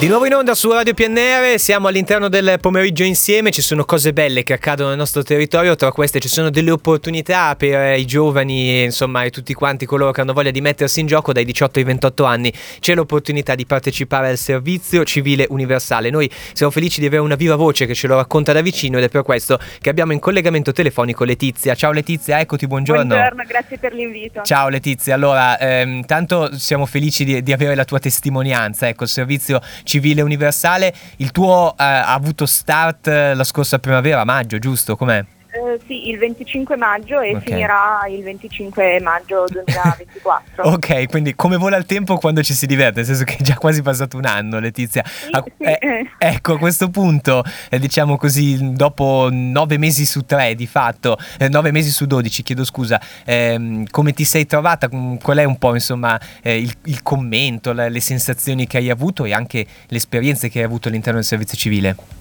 Di nuovo in onda su Radio PNR, siamo all'interno del pomeriggio insieme, ci sono cose belle che accadono nel nostro territorio, tra queste ci sono delle opportunità per i giovani insomma e tutti quanti coloro che hanno voglia di mettersi in gioco dai 18 ai 28 anni, c'è l'opportunità di partecipare al servizio civile universale. Noi siamo felici di avere una viva voce che ce lo racconta da vicino ed è per questo che abbiamo in collegamento telefonico Letizia. Ciao Letizia, eccoti, buongiorno. Buongiorno, grazie per l'invito. Ciao Letizia, allora ehm, tanto siamo felici di, di, avere la tua testimonianza, ecco il servizio civile universale. Il tuo eh, ha avuto start eh, la scorsa primavera, maggio, giusto? Com'è? Sì, il 25 maggio e okay. finirà il 25 maggio 2024. ok, quindi come vola il tempo quando ci si diverte, nel senso che è già quasi passato un anno, Letizia. Sì, ah, sì. Eh, ecco, a questo punto, eh, diciamo così, dopo nove mesi su tre, di fatto, eh, nove mesi su dodici, chiedo scusa, ehm, come ti sei trovata? Qual è un po', insomma, eh, il, il, commento, le, le sensazioni che hai avuto e anche le esperienze che hai avuto all'interno del servizio civile?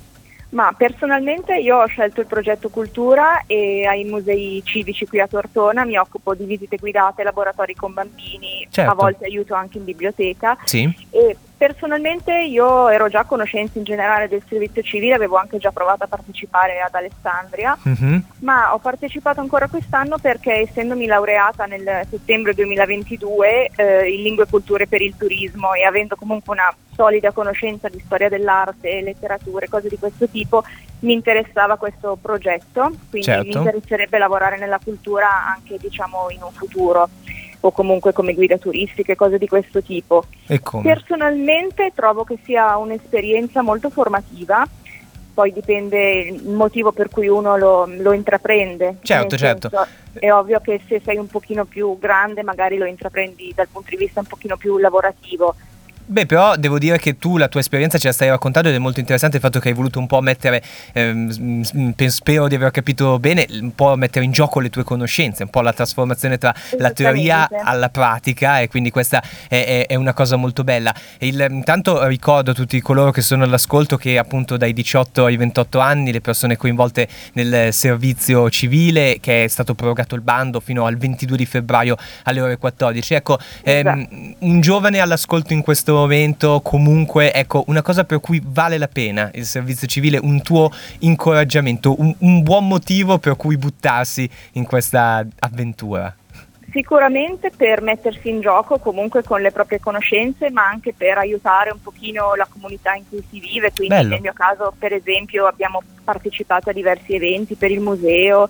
Ma personalmente io ho scelto il progetto Cultura e ai musei civici qui a Tortona mi occupo di visite guidate, laboratori con bambini, certo. a volte aiuto anche in biblioteca. Sì. E Personalmente io ero già a conoscenza in generale del servizio civile, avevo anche già provato a partecipare ad Alessandria, mm-hmm. ma ho partecipato ancora quest'anno perché essendomi laureata nel settembre 2022 eh, in lingue e culture per il turismo e avendo comunque una solida conoscenza di storia dell'arte, letteratura e cose di questo tipo, mi interessava questo progetto, quindi certo. mi interesserebbe lavorare nella cultura anche diciamo in un futuro o comunque come guida turistiche, cose di questo tipo. Personalmente trovo che sia un'esperienza molto formativa, poi dipende il motivo per cui uno lo, lo intraprende. Certo, certo. È ovvio che se sei un pochino più grande magari lo intraprendi dal punto di vista un pochino più lavorativo Beh, però devo dire che tu la tua esperienza ce la stai raccontando ed è molto interessante il fatto che hai voluto un po' mettere, ehm, spero di aver capito bene, un po' mettere in gioco le tue conoscenze, un po' la trasformazione tra la teoria alla pratica e quindi questa è, è, è una cosa molto bella. Il, intanto ricordo a tutti coloro che sono all'ascolto che appunto dai 18 ai 28 anni le persone coinvolte nel servizio civile che è stato prorogato il bando fino al 22 di febbraio alle ore 14. Ecco, esatto. ehm, un giovane all'ascolto in questo momento comunque ecco una cosa per cui vale la pena il servizio civile, un tuo incoraggiamento, un, un buon motivo per cui buttarsi in questa avventura? Sicuramente per mettersi in gioco comunque con le proprie conoscenze, ma anche per aiutare un pochino la comunità in cui si vive. Quindi Bello. nel mio caso, per esempio, abbiamo partecipato a diversi eventi per il museo,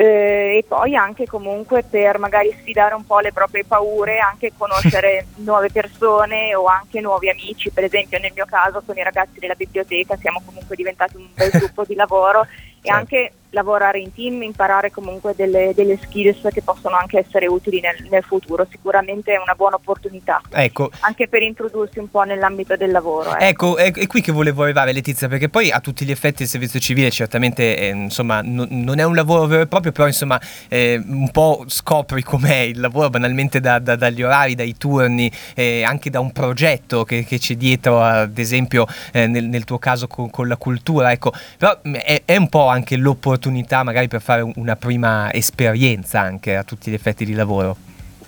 eh, e poi anche comunque per magari sfidare un po' le proprie paure, anche conoscere nuove persone o anche nuovi amici, per esempio nel mio caso con i ragazzi della biblioteca siamo comunque diventati un bel gruppo di lavoro e certo. anche lavorare in team, imparare comunque delle, delle skills che possono anche essere utili nel, nel, futuro, sicuramente è una buona opportunità, ecco. anche per introdursi un po' nell'ambito del lavoro. Ecco, ecco è, è, qui che volevo arrivare Letizia, perché poi a tutti gli effetti il servizio civile certamente eh, insomma, no, non è un lavoro vero e proprio, però insomma eh, un po' scopri com'è il lavoro banalmente da, da, dagli orari, dai turni, eh, anche da un progetto che, che c'è dietro, ad esempio eh, nel, nel, tuo caso con, con, la cultura, ecco, però è, è un po' anche l'opportunità un'opportunità magari per fare una prima esperienza anche a tutti gli effetti di lavoro.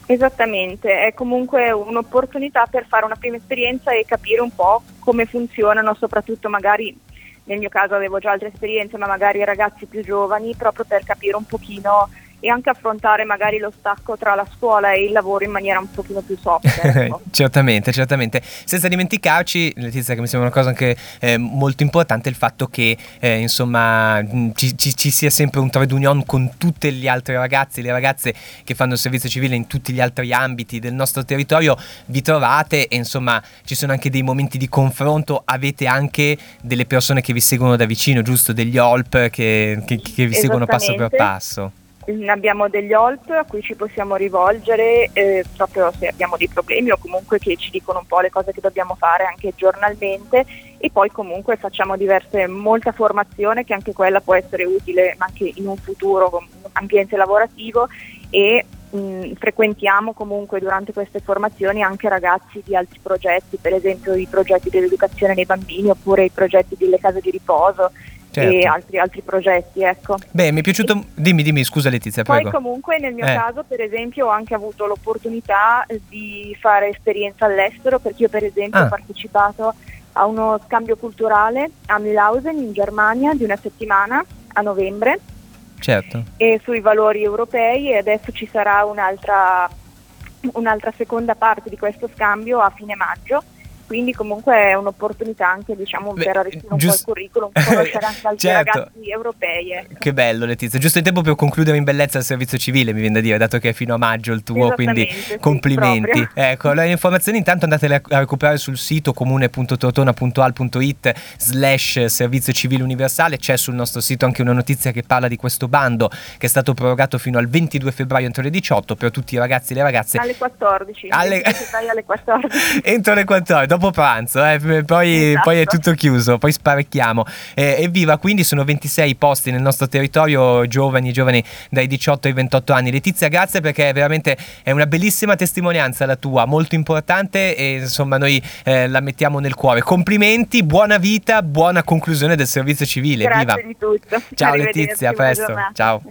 Esattamente, è comunque un'opportunità per fare una prima esperienza e capire un po' come funzionano, soprattutto magari nel mio caso avevo già altre esperienze, ma magari ragazzi più giovani, proprio per capire un pochino e anche affrontare magari lo stacco tra la scuola e il lavoro in maniera un pochino più soft. Ecco. certamente, certamente. Senza dimenticarci, Letizia, che mi sembra una cosa anche eh, molto importante, il fatto che eh, insomma ci, ci, ci, sia sempre un trade union con tutte gli altri ragazzi, le ragazze che fanno il servizio civile in tutti gli altri ambiti del nostro territorio, vi trovate e insomma ci sono anche dei momenti di confronto, avete anche delle persone che vi seguono da vicino, giusto? Degli HOLP che, che, che vi seguono passo per passo abbiamo degli HOLP a cui ci possiamo rivolgere eh, proprio se abbiamo dei problemi o comunque che ci dicono un po' le cose che dobbiamo fare anche giornalmente. E poi comunque facciamo diverse, molta formazione che anche quella può essere utile anche in un futuro ambiente lavorativo. E mh, frequentiamo comunque durante queste formazioni anche ragazzi di altri progetti, per esempio i progetti dell'educazione dei bambini oppure i progetti delle case di riposo certo. e altri, altri, progetti. Ecco. Beh, mi è piaciuto. Dimmi, dimmi, scusa Letizia. Poi, prego. comunque, nel mio eh. caso, per esempio, ho anche avuto l'opportunità di fare esperienza all'estero, perché io, per esempio, ah. ho partecipato a uno scambio culturale a Mühlhausen in Germania di una settimana a novembre. Certo. E sui valori europei e adesso ci sarà un'altra, un'altra seconda parte di questo scambio a fine maggio quindi comunque è un'opportunità anche diciamo, Beh, per arricchire un giust... po' il curriculum, conoscere anche altri certo. ragazzi europei. Ecco. Che bello Letizia, giusto in tempo per concludere in bellezza il servizio civile mi viene da dire, dato che è fino a maggio il tuo, quindi sì, complimenti. ecco, le informazioni intanto andatele a recuperare sul sito comune.tortona.al.it slash servizio civile universale, c'è sul nostro sito anche una notizia che parla di questo bando che è stato prorogato fino al 22 febbraio entro le 18 per tutti i ragazzi e le ragazze. Alle 14. Alle, alle 14. entro le 14, dopo pranzo, eh, poi, esatto. poi, è tutto chiuso, poi sparecchiamo. Eh, evviva, quindi sono 26 posti nel nostro territorio, giovani, giovani dai 18 ai 28 anni. Letizia, grazie perché veramente è una bellissima testimonianza la tua, molto importante e insomma noi eh, la mettiamo nel cuore. Complimenti, buona vita, buona conclusione del servizio civile. Grazie Viva. di tutto. Ciao Letizia, a presto. Ciao.